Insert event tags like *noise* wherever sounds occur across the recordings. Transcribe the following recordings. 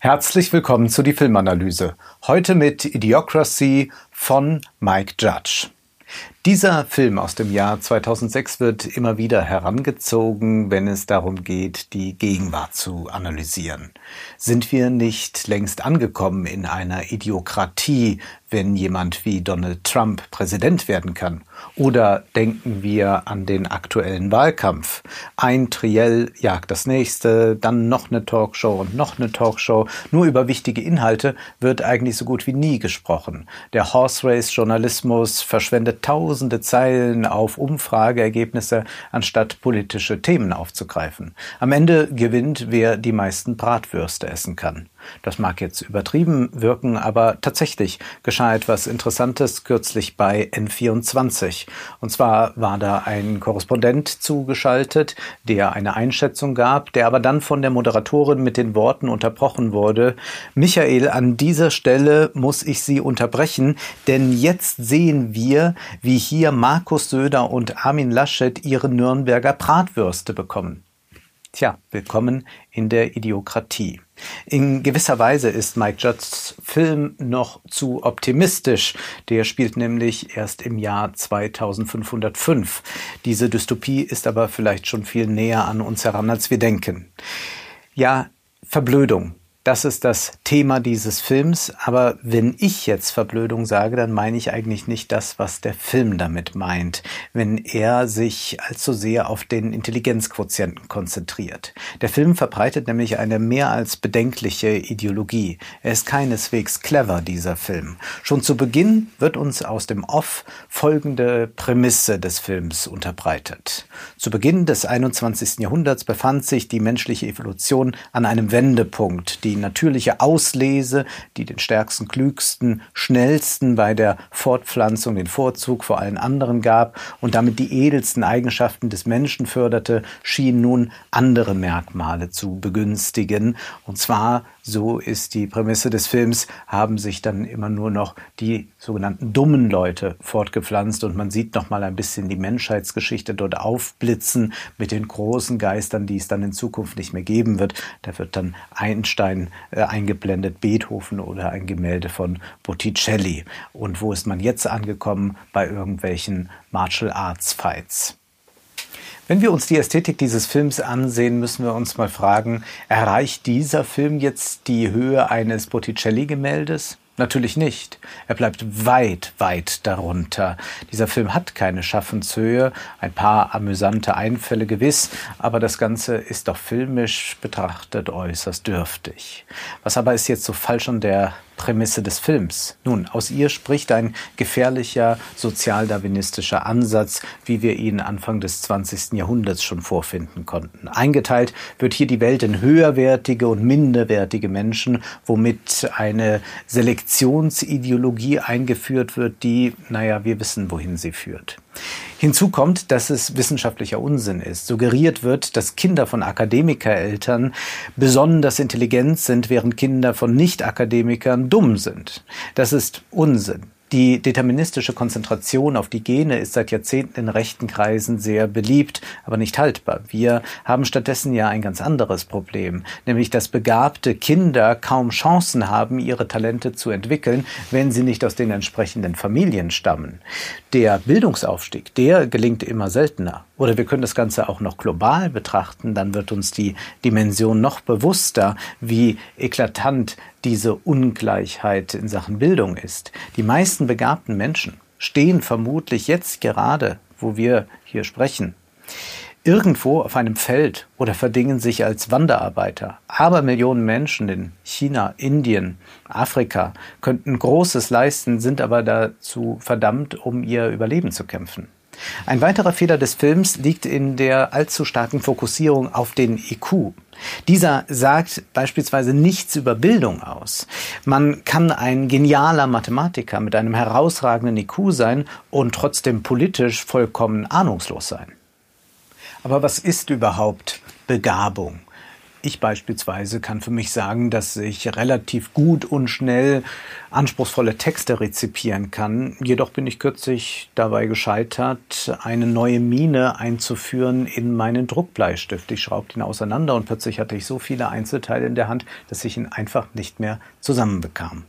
Herzlich willkommen zu die Filmanalyse. Heute mit Idiocracy von Mike Judge. Dieser Film aus dem Jahr 2006 wird immer wieder herangezogen, wenn es darum geht, die Gegenwart zu analysieren. Sind wir nicht längst angekommen in einer Idiokratie, wenn jemand wie Donald Trump Präsident werden kann? Oder denken wir an den aktuellen Wahlkampf? Ein Triell jagt das nächste, dann noch eine Talkshow und noch eine Talkshow. Nur über wichtige Inhalte wird eigentlich so gut wie nie gesprochen. Der Horse Race Journalismus verschwendet tausende Zeilen auf Umfrageergebnisse, anstatt politische Themen aufzugreifen. Am Ende gewinnt, wer die meisten Bratwürste essen kann. Das mag jetzt übertrieben wirken, aber tatsächlich geschah etwas Interessantes kürzlich bei N24. Und zwar war da ein Korrespondent zugeschaltet, der eine Einschätzung gab, der aber dann von der Moderatorin mit den Worten unterbrochen wurde. Michael, an dieser Stelle muss ich Sie unterbrechen, denn jetzt sehen wir, wie hier Markus Söder und Armin Laschet ihre Nürnberger Bratwürste bekommen. Tja, willkommen in der Idiokratie. In gewisser Weise ist Mike Judds Film noch zu optimistisch. Der spielt nämlich erst im Jahr 2505. Diese Dystopie ist aber vielleicht schon viel näher an uns heran, als wir denken. Ja, Verblödung das ist das Thema dieses Films. Aber wenn ich jetzt Verblödung sage, dann meine ich eigentlich nicht das, was der Film damit meint, wenn er sich allzu sehr auf den Intelligenzquotienten konzentriert. Der Film verbreitet nämlich eine mehr als bedenkliche Ideologie. Er ist keineswegs clever, dieser Film. Schon zu Beginn wird uns aus dem Off folgende Prämisse des Films unterbreitet. Zu Beginn des 21. Jahrhunderts befand sich die menschliche Evolution an einem Wendepunkt. Die natürliche Auslese, die den stärksten, klügsten, schnellsten bei der Fortpflanzung den Vorzug vor allen anderen gab und damit die edelsten Eigenschaften des Menschen förderte, schien nun andere Merkmale zu begünstigen. Und zwar, so ist die Prämisse des Films, haben sich dann immer nur noch die sogenannten dummen Leute fortgepflanzt und man sieht noch mal ein bisschen die Menschheitsgeschichte dort aufblitzen mit den großen Geistern, die es dann in Zukunft nicht mehr geben wird. Da wird dann Einstein äh, eingeblendet Beethoven oder ein Gemälde von Botticelli. Und wo ist man jetzt angekommen? Bei irgendwelchen Martial Arts Fights. Wenn wir uns die Ästhetik dieses Films ansehen, müssen wir uns mal fragen, erreicht dieser Film jetzt die Höhe eines Botticelli-Gemäldes? Natürlich nicht. Er bleibt weit, weit darunter. Dieser Film hat keine Schaffenshöhe, ein paar amüsante Einfälle gewiss, aber das Ganze ist doch filmisch betrachtet äußerst dürftig. Was aber ist jetzt so falsch an der Prämisse des Films. Nun, aus ihr spricht ein gefährlicher sozialdarwinistischer Ansatz, wie wir ihn Anfang des 20. Jahrhunderts schon vorfinden konnten. Eingeteilt wird hier die Welt in höherwertige und minderwertige Menschen, womit eine Selektionsideologie eingeführt wird, die, naja, wir wissen, wohin sie führt. Hinzu kommt, dass es wissenschaftlicher Unsinn ist. Suggeriert wird, dass Kinder von Akademikereltern besonders intelligent sind, während Kinder von Nicht-Akademikern dumm sind. Das ist Unsinn. Die deterministische Konzentration auf die Gene ist seit Jahrzehnten in rechten Kreisen sehr beliebt, aber nicht haltbar. Wir haben stattdessen ja ein ganz anderes Problem, nämlich dass begabte Kinder kaum Chancen haben, ihre Talente zu entwickeln, wenn sie nicht aus den entsprechenden Familien stammen. Der Bildungsaufstieg, der gelingt immer seltener. Oder wir können das Ganze auch noch global betrachten, dann wird uns die Dimension noch bewusster, wie eklatant diese Ungleichheit in Sachen Bildung ist. Die meisten begabten Menschen stehen vermutlich jetzt gerade, wo wir hier sprechen, irgendwo auf einem Feld oder verdingen sich als Wanderarbeiter. Aber Millionen Menschen in China, Indien, Afrika könnten Großes leisten, sind aber dazu verdammt, um ihr Überleben zu kämpfen. Ein weiterer Fehler des Films liegt in der allzu starken Fokussierung auf den IQ. Dieser sagt beispielsweise nichts über Bildung aus. Man kann ein genialer Mathematiker mit einem herausragenden IQ sein und trotzdem politisch vollkommen ahnungslos sein. Aber was ist überhaupt Begabung? Ich beispielsweise kann für mich sagen, dass ich relativ gut und schnell anspruchsvolle Texte rezipieren kann. Jedoch bin ich kürzlich dabei gescheitert, eine neue Mine einzuführen in meinen Druckbleistift. Ich schraubte ihn auseinander und plötzlich hatte ich so viele Einzelteile in der Hand, dass ich ihn einfach nicht mehr zusammenbekam.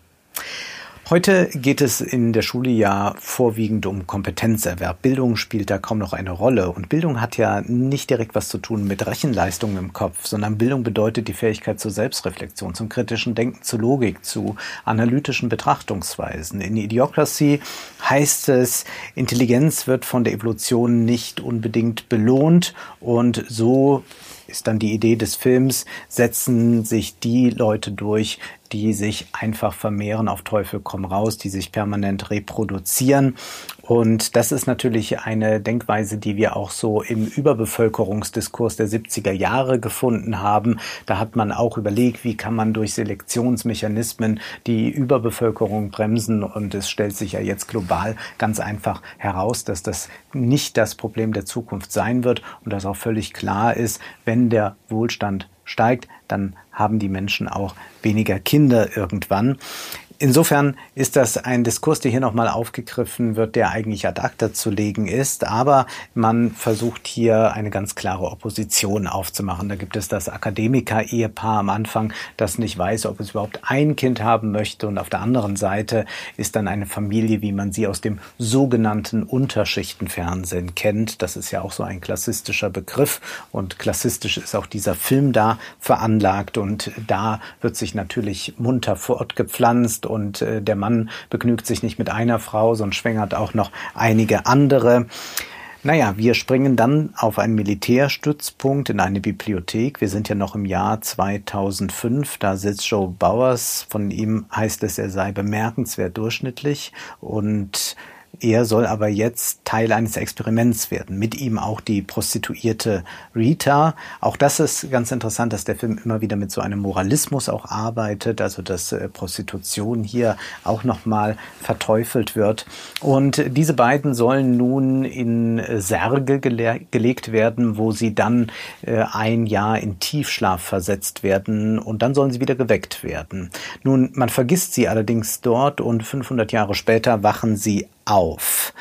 Heute geht es in der Schule ja vorwiegend um Kompetenzerwerb. Bildung spielt da kaum noch eine Rolle. Und Bildung hat ja nicht direkt was zu tun mit Rechenleistungen im Kopf, sondern Bildung bedeutet die Fähigkeit zur Selbstreflexion, zum kritischen Denken, zu Logik, zu analytischen Betrachtungsweisen. In Idiocracy heißt es, Intelligenz wird von der Evolution nicht unbedingt belohnt und so ist dann die Idee des Films, setzen sich die Leute durch, die sich einfach vermehren auf Teufel komm raus, die sich permanent reproduzieren. Und das ist natürlich eine Denkweise, die wir auch so im Überbevölkerungsdiskurs der 70er Jahre gefunden haben. Da hat man auch überlegt, wie kann man durch Selektionsmechanismen die Überbevölkerung bremsen. Und es stellt sich ja jetzt global ganz einfach heraus, dass das nicht das Problem der Zukunft sein wird und dass auch völlig klar ist, wenn der Wohlstand steigt, dann haben die Menschen auch weniger Kinder irgendwann. Insofern ist das ein Diskurs, der hier nochmal aufgegriffen wird, der eigentlich ad acta zu legen ist. Aber man versucht hier eine ganz klare Opposition aufzumachen. Da gibt es das Akademiker-Ehepaar am Anfang, das nicht weiß, ob es überhaupt ein Kind haben möchte. Und auf der anderen Seite ist dann eine Familie, wie man sie aus dem sogenannten Unterschichtenfernsehen kennt. Das ist ja auch so ein klassistischer Begriff. Und klassistisch ist auch dieser Film da veranlagt. Und da wird sich natürlich munter fortgepflanzt und äh, der Mann begnügt sich nicht mit einer Frau, sondern schwängert auch noch einige andere. Naja, wir springen dann auf einen Militärstützpunkt in eine Bibliothek. Wir sind ja noch im Jahr 2005. Da sitzt Joe Bowers. Von ihm heißt es, er sei bemerkenswert durchschnittlich und er soll aber jetzt Teil eines Experiments werden. Mit ihm auch die Prostituierte Rita. Auch das ist ganz interessant, dass der Film immer wieder mit so einem Moralismus auch arbeitet, also dass äh, Prostitution hier auch nochmal verteufelt wird. Und diese beiden sollen nun in Särge gele gelegt werden, wo sie dann äh, ein Jahr in Tiefschlaf versetzt werden und dann sollen sie wieder geweckt werden. Nun, man vergisst sie allerdings dort und 500 Jahre später wachen sie auf.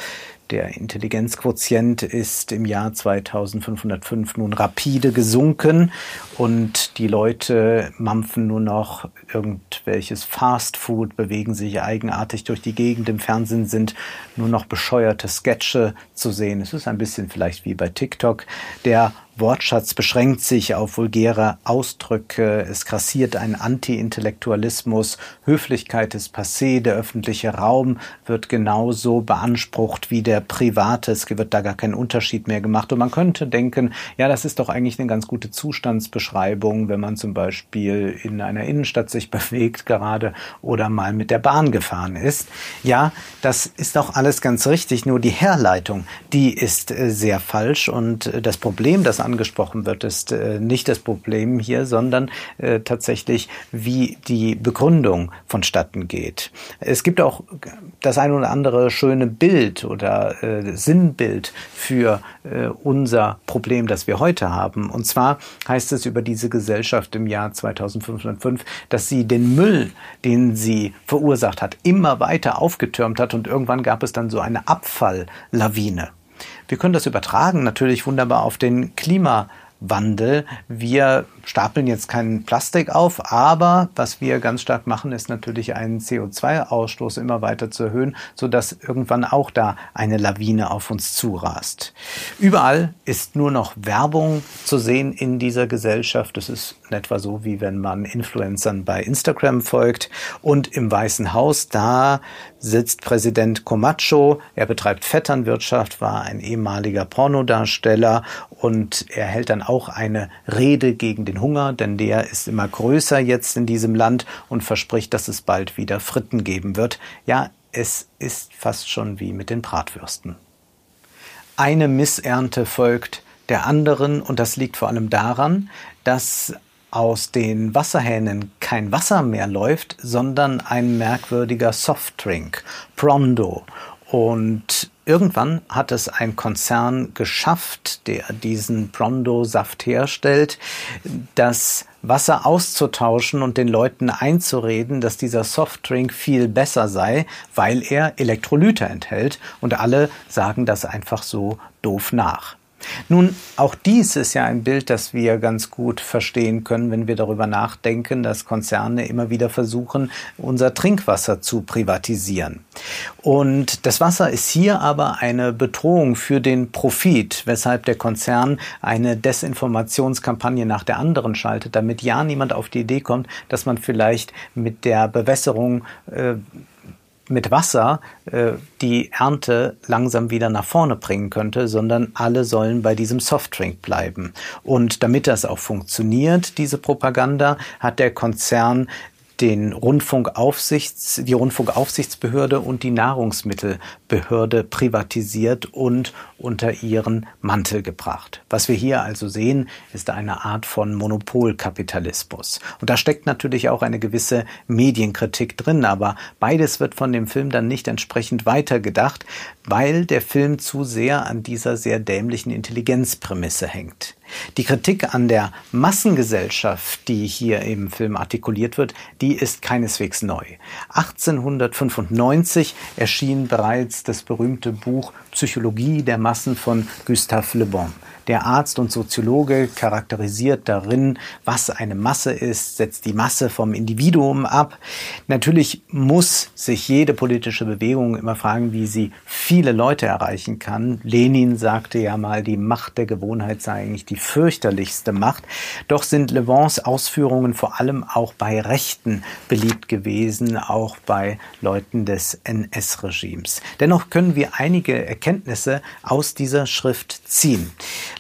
Der Intelligenzquotient ist im Jahr 2505 nun rapide gesunken und die Leute mampfen nur noch irgendwelches Fastfood, bewegen sich eigenartig durch die Gegend. Im Fernsehen sind nur noch bescheuerte Sketche zu sehen. Es ist ein bisschen vielleicht wie bei TikTok. Der Wortschatz beschränkt sich auf vulgäre Ausdrücke, es grassiert ein Anti-Intellektualismus, Höflichkeit ist passé, der öffentliche Raum wird genauso beansprucht wie der private, es wird da gar kein Unterschied mehr gemacht. Und man könnte denken, ja, das ist doch eigentlich eine ganz gute Zustandsbeschreibung, wenn man zum Beispiel in einer Innenstadt sich *laughs* bewegt gerade oder mal mit der Bahn gefahren ist. Ja, das ist auch alles ganz richtig, nur die Herleitung, die ist äh, sehr falsch. Und äh, das Problem, das angesprochen wird, ist äh, nicht das Problem hier, sondern äh, tatsächlich, wie die Begründung vonstatten geht. Es gibt auch das ein oder andere schöne Bild oder äh, Sinnbild für unser Problem, das wir heute haben. Und zwar heißt es über diese Gesellschaft im Jahr 2505, dass sie den Müll, den sie verursacht hat, immer weiter aufgetürmt hat und irgendwann gab es dann so eine Abfalllawine. Wir können das übertragen natürlich wunderbar auf den Klimawandel. Wir stapeln jetzt kein Plastik auf, aber was wir ganz stark machen, ist natürlich einen CO2-Ausstoß immer weiter zu erhöhen, sodass irgendwann auch da eine Lawine auf uns zurast. Überall ist nur noch Werbung zu sehen in dieser Gesellschaft. Das ist in etwa so, wie wenn man Influencern bei Instagram folgt. Und im Weißen Haus, da sitzt Präsident Comacho. Er betreibt Vetternwirtschaft, war ein ehemaliger Pornodarsteller und er hält dann auch eine Rede gegen den Hunger, denn der ist immer größer jetzt in diesem Land und verspricht, dass es bald wieder Fritten geben wird. Ja, es ist fast schon wie mit den Bratwürsten. Eine Missernte folgt der anderen und das liegt vor allem daran, dass aus den Wasserhähnen kein Wasser mehr läuft, sondern ein merkwürdiger Softdrink, Prondo. Und Irgendwann hat es ein Konzern geschafft, der diesen Brondo-Saft herstellt, das Wasser auszutauschen und den Leuten einzureden, dass dieser Softdrink viel besser sei, weil er Elektrolyte enthält und alle sagen das einfach so doof nach. Nun, auch dies ist ja ein Bild, das wir ganz gut verstehen können, wenn wir darüber nachdenken, dass Konzerne immer wieder versuchen, unser Trinkwasser zu privatisieren. Und das Wasser ist hier aber eine Bedrohung für den Profit, weshalb der Konzern eine Desinformationskampagne nach der anderen schaltet, damit ja niemand auf die Idee kommt, dass man vielleicht mit der Bewässerung äh, mit Wasser äh, die Ernte langsam wieder nach vorne bringen könnte, sondern alle sollen bei diesem Softdrink bleiben. Und damit das auch funktioniert, diese Propaganda, hat der Konzern den Rundfunkaufsichts, die Rundfunkaufsichtsbehörde und die Nahrungsmittelbehörde privatisiert und unter ihren Mantel gebracht. Was wir hier also sehen, ist eine Art von Monopolkapitalismus. Und da steckt natürlich auch eine gewisse Medienkritik drin, aber beides wird von dem Film dann nicht entsprechend weitergedacht, weil der Film zu sehr an dieser sehr dämlichen Intelligenzprämisse hängt. Die Kritik an der Massengesellschaft, die hier im Film artikuliert wird, die ist keineswegs neu. 1895 erschien bereits das berühmte Buch Psychologie der Massen von Gustave Le Bon. Der Arzt und Soziologe charakterisiert darin, was eine Masse ist, setzt die Masse vom Individuum ab. Natürlich muss sich jede politische Bewegung immer fragen, wie sie viele Leute erreichen kann. Lenin sagte ja mal, die Macht der Gewohnheit sei eigentlich die fürchterlichste Macht. Doch sind Le Ausführungen vor allem auch bei Rechten beliebt gewesen, auch bei Leuten des NS-Regimes. Dennoch können wir einige Erkenntnisse aus dieser Schrift ziehen.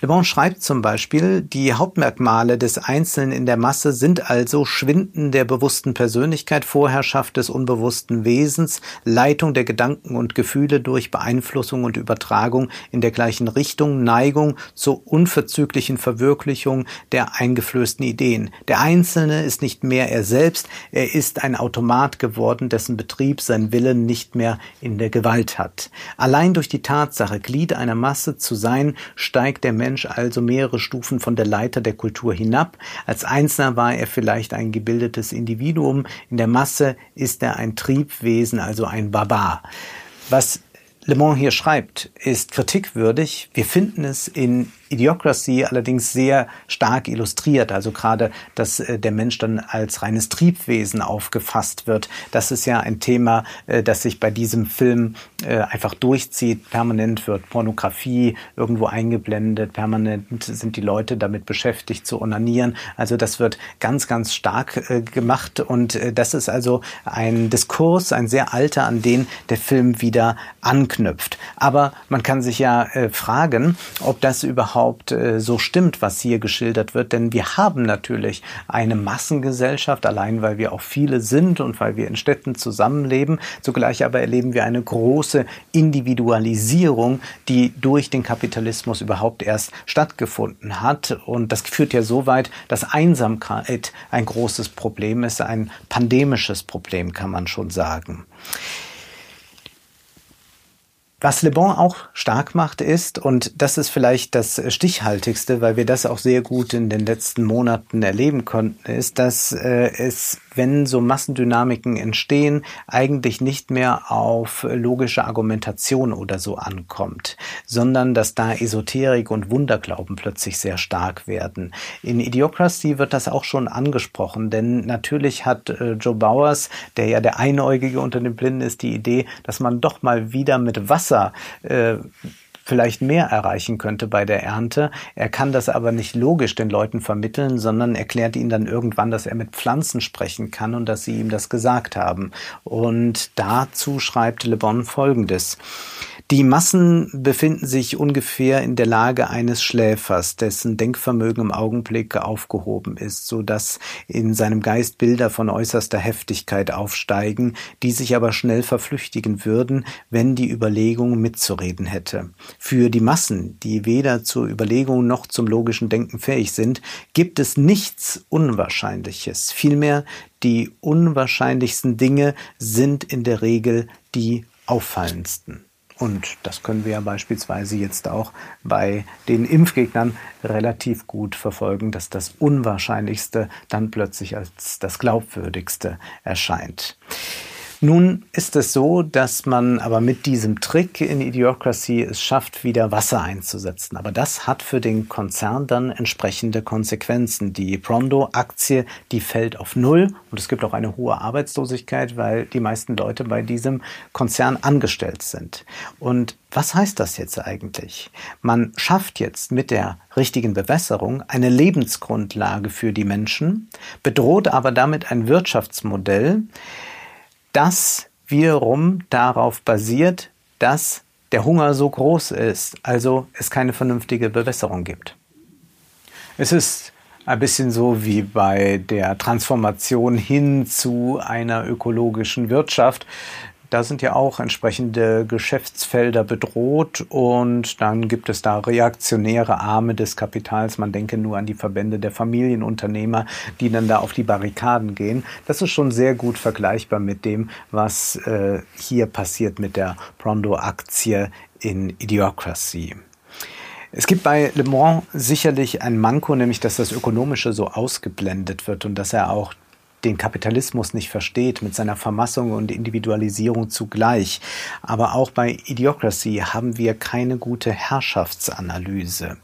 Le Bon schreibt zum Beispiel, die Hauptmerkmale des Einzelnen in der Masse sind also Schwinden der bewussten Persönlichkeit, Vorherrschaft des unbewussten Wesens, Leitung der Gedanken und Gefühle durch Beeinflussung und Übertragung in der gleichen Richtung, Neigung zur unverzüglichen Verwirklichung der eingeflößten Ideen. Der Einzelne ist nicht mehr er selbst, er ist ein Automat geworden, dessen Betrieb sein Willen nicht mehr in der Gewalt hat. Allein durch die Tatsache, Glied einer Masse zu sein, steigt der Mensch Mensch also mehrere Stufen von der Leiter der Kultur hinab. Als Einzelner war er vielleicht ein gebildetes Individuum, in der Masse ist er ein Triebwesen, also ein Barbar. Was Le Mans hier schreibt, ist kritikwürdig. Wir finden es in Idiocracy allerdings sehr stark illustriert. Also gerade, dass äh, der Mensch dann als reines Triebwesen aufgefasst wird. Das ist ja ein Thema, äh, das sich bei diesem Film äh, einfach durchzieht. Permanent wird Pornografie irgendwo eingeblendet. Permanent sind die Leute damit beschäftigt zu onanieren. Also das wird ganz, ganz stark gemacht. Und das ist also ein Diskurs, ein sehr alter, an den der Film wieder anknüpft. Aber man kann sich ja fragen, ob das überhaupt überhaupt äh, so stimmt, was hier geschildert wird. Denn wir haben natürlich eine Massengesellschaft, allein weil wir auch viele sind und weil wir in Städten zusammenleben. Zugleich aber erleben wir eine große Individualisierung, die durch den Kapitalismus überhaupt erst stattgefunden hat. Und das führt ja so weit, dass Einsamkeit ein großes Problem ist, ein pandemisches Problem, kann man schon sagen. Was Le Bon auch stark macht ist, und das ist vielleicht das Stichhaltigste, weil wir das auch sehr gut in den letzten Monaten erleben konnten, ist, dass äh, es, wenn so Massendynamiken entstehen, eigentlich nicht mehr auf logische Argumentation oder so ankommt, sondern dass da Esoterik und Wunderglauben plötzlich sehr stark werden. In Idiocracy wird das auch schon angesprochen, denn natürlich hat äh, Joe Bowers, der ja der Einäugige unter den Blinden ist, die Idee, dass man doch mal wieder mit Wasser äh, vielleicht mehr erreichen könnte bei der Ernte. Er kann das aber nicht logisch den Leuten vermitteln, sondern erklärt ihnen dann irgendwann, dass er mit Pflanzen sprechen kann und dass sie ihm das gesagt haben. Und dazu schreibt Le Bon Folgendes. Die Massen befinden sich ungefähr in der Lage eines Schläfers, dessen Denkvermögen im Augenblick aufgehoben ist, so dass in seinem Geist Bilder von äußerster Heftigkeit aufsteigen, die sich aber schnell verflüchtigen würden, wenn die Überlegung mitzureden hätte. Für die Massen, die weder zur Überlegung noch zum logischen Denken fähig sind, gibt es nichts Unwahrscheinliches. Vielmehr die unwahrscheinlichsten Dinge sind in der Regel die auffallendsten. Und das können wir ja beispielsweise jetzt auch bei den Impfgegnern relativ gut verfolgen, dass das Unwahrscheinlichste dann plötzlich als das Glaubwürdigste erscheint. Nun ist es so, dass man aber mit diesem Trick in Idiocracy es schafft, wieder Wasser einzusetzen. Aber das hat für den Konzern dann entsprechende Konsequenzen. Die Prondo-Aktie, die fällt auf Null und es gibt auch eine hohe Arbeitslosigkeit, weil die meisten Leute bei diesem Konzern angestellt sind. Und was heißt das jetzt eigentlich? Man schafft jetzt mit der richtigen Bewässerung eine Lebensgrundlage für die Menschen, bedroht aber damit ein Wirtschaftsmodell, das wiederum darauf basiert, dass der Hunger so groß ist, also es keine vernünftige Bewässerung gibt. Es ist ein bisschen so wie bei der Transformation hin zu einer ökologischen Wirtschaft. Da sind ja auch entsprechende Geschäftsfelder bedroht und dann gibt es da reaktionäre Arme des Kapitals. Man denke nur an die Verbände der Familienunternehmer, die dann da auf die Barrikaden gehen. Das ist schon sehr gut vergleichbar mit dem, was äh, hier passiert mit der Prondo-Aktie in Idiocracy. Es gibt bei Le Mans sicherlich ein Manko, nämlich dass das Ökonomische so ausgeblendet wird und dass er auch den Kapitalismus nicht versteht, mit seiner Vermassung und Individualisierung zugleich. Aber auch bei Idiocracy haben wir keine gute Herrschaftsanalyse.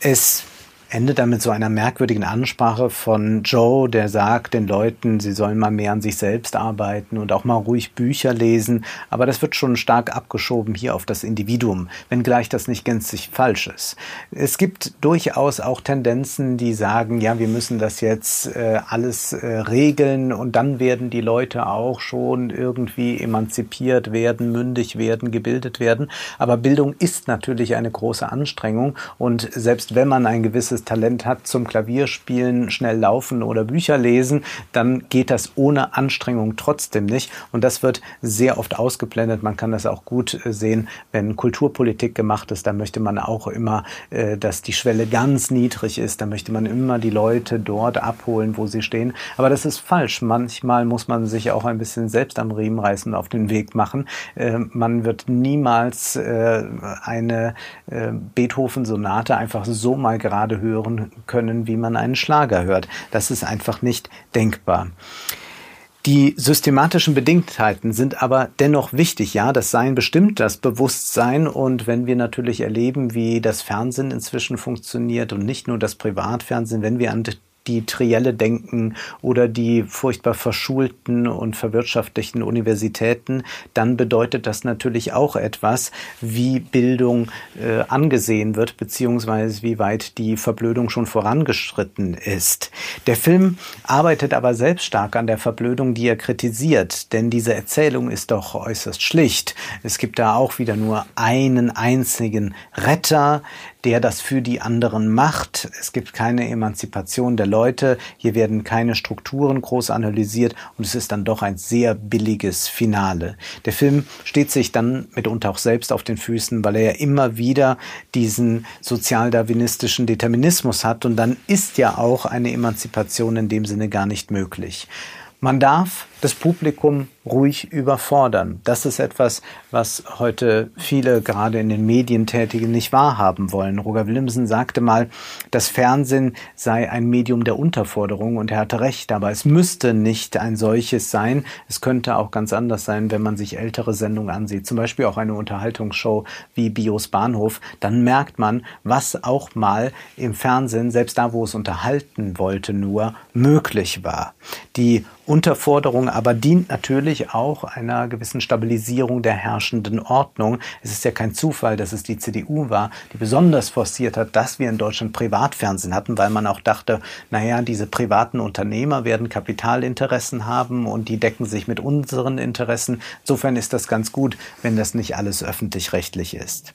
Es endet dann mit so einer merkwürdigen Ansprache von Joe, der sagt den Leuten, sie sollen mal mehr an sich selbst arbeiten und auch mal ruhig Bücher lesen. Aber das wird schon stark abgeschoben hier auf das Individuum, wenngleich das nicht gänzlich falsch ist. Es gibt durchaus auch Tendenzen, die sagen, ja, wir müssen das jetzt äh, alles äh, regeln und dann werden die Leute auch schon irgendwie emanzipiert werden, mündig werden, gebildet werden. Aber Bildung ist natürlich eine große Anstrengung und selbst wenn man ein gewisses gewisses Talent hat zum Klavierspielen, schnell laufen oder Bücher lesen, dann geht das ohne Anstrengung trotzdem nicht. Und das wird sehr oft ausgeblendet. Man kann das auch gut äh, sehen, wenn Kulturpolitik gemacht ist. Da möchte man auch immer, äh, dass die Schwelle ganz niedrig ist. Da möchte man immer die Leute dort abholen, wo sie stehen. Aber das ist falsch. Manchmal muss man sich auch ein bisschen selbst am Riemen reißen und auf den Weg machen. Äh, man wird niemals eine Beethoven-Sonate einfach so mal gerade hören hören können, wie man einen Schlager hört. Das ist einfach nicht denkbar. Die systematischen Bedingtheiten sind aber dennoch wichtig. Ja, das Sein bestimmt das Bewusstsein. Und wenn wir natürlich erleben, wie das Fernsehen inzwischen funktioniert und nicht nur das Privatfernsehen, wenn wir an die Trielle denken oder die furchtbar verschulten und verwirtschaftlichten Universitäten, dann bedeutet das natürlich auch etwas, wie Bildung äh, angesehen wird, beziehungsweise wie weit die Verblödung schon vorangeschritten ist. Der Film arbeitet aber selbst stark an der Verblödung, die er kritisiert, denn diese Erzählung ist doch äußerst schlicht. Es gibt da auch wieder nur einen einzigen Retter, der das für die anderen macht. Es gibt keine Emanzipation der Leute. Hier werden keine Strukturen groß analysiert und es ist dann doch ein sehr billiges Finale. Der Film steht sich dann mitunter auch selbst auf den Füßen, weil er ja immer wieder diesen sozialdarwinistischen Determinismus hat und dann ist ja auch eine Emanzipation in dem Sinne gar nicht möglich. Man darf das Publikum ruhig überfordern. Das ist etwas, was heute viele gerade in den Medien Tätigen nicht wahrhaben wollen. Roger Willemsen sagte mal, das Fernsehen sei ein Medium der Unterforderung und er hatte recht, aber es müsste nicht ein solches sein. Es könnte auch ganz anders sein, wenn man sich ältere Sendungen ansieht, zum Beispiel auch eine Unterhaltungsshow wie Bios Bahnhof, dann merkt man, was auch mal im Fernsehen, selbst da, wo es unterhalten wollte, nur möglich war. Die Unterforderung aber dient natürlich auch einer gewissen Stabilisierung der herrschenden Ordnung. Es ist ja kein Zufall, dass es die CDU war, die besonders forciert hat, dass wir in Deutschland Privatfernsehen hatten, weil man auch dachte, naja, diese privaten Unternehmer werden Kapitalinteressen haben und die decken sich mit unseren Interessen. Insofern ist das ganz gut, wenn das nicht alles öffentlich-rechtlich ist.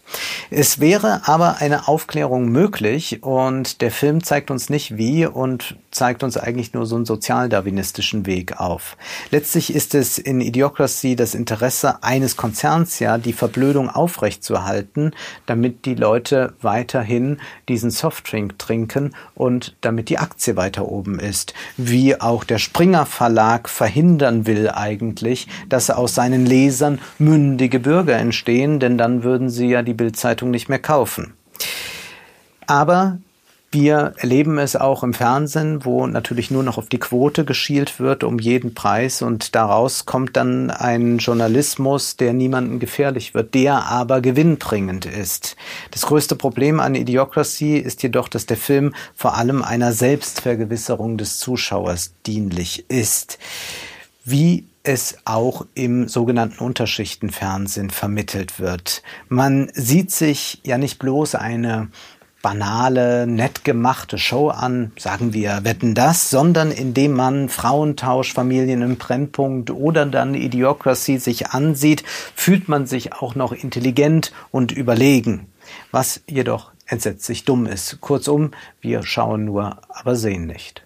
Es wäre aber eine Aufklärung möglich und der Film zeigt uns nicht wie und zeigt uns eigentlich nur so einen sozialdarwinistischen Weg auf. Letztlich ist es in Idiocracy das Interesse eines Konzerns ja, die Verblödung aufrechtzuerhalten, damit die Leute weiterhin diesen Softdrink trinken und damit die Aktie weiter oben ist. Wie auch der Springer Verlag verhindern will eigentlich, dass aus seinen Lesern mündige Bürger entstehen, denn dann würden sie ja die Bildzeitung nicht mehr kaufen. Aber wir erleben es auch im Fernsehen, wo natürlich nur noch auf die Quote geschielt wird um jeden Preis und daraus kommt dann ein Journalismus, der niemandem gefährlich wird, der aber gewinnbringend ist. Das größte Problem an Idiocracy ist jedoch, dass der Film vor allem einer Selbstvergewisserung des Zuschauers dienlich ist. Wie es auch im sogenannten Unterschichtenfernsehen vermittelt wird. Man sieht sich ja nicht bloß eine banale, nett gemachte Show an, sagen wir Wetten das, sondern indem man Frauentausch, Familien im Brennpunkt oder dann Idiocracy sich ansieht, fühlt man sich auch noch intelligent und überlegen, was jedoch entsetzlich dumm ist. Kurzum, wir schauen nur, aber sehen nicht.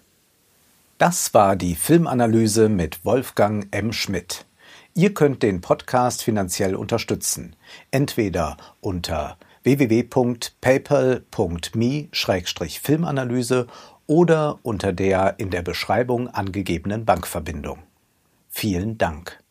Das war die Filmanalyse mit Wolfgang M. Schmidt. Ihr könnt den Podcast finanziell unterstützen, entweder unter www.paypal.me-filmanalyse oder unter der in der Beschreibung angegebenen Bankverbindung. Vielen Dank.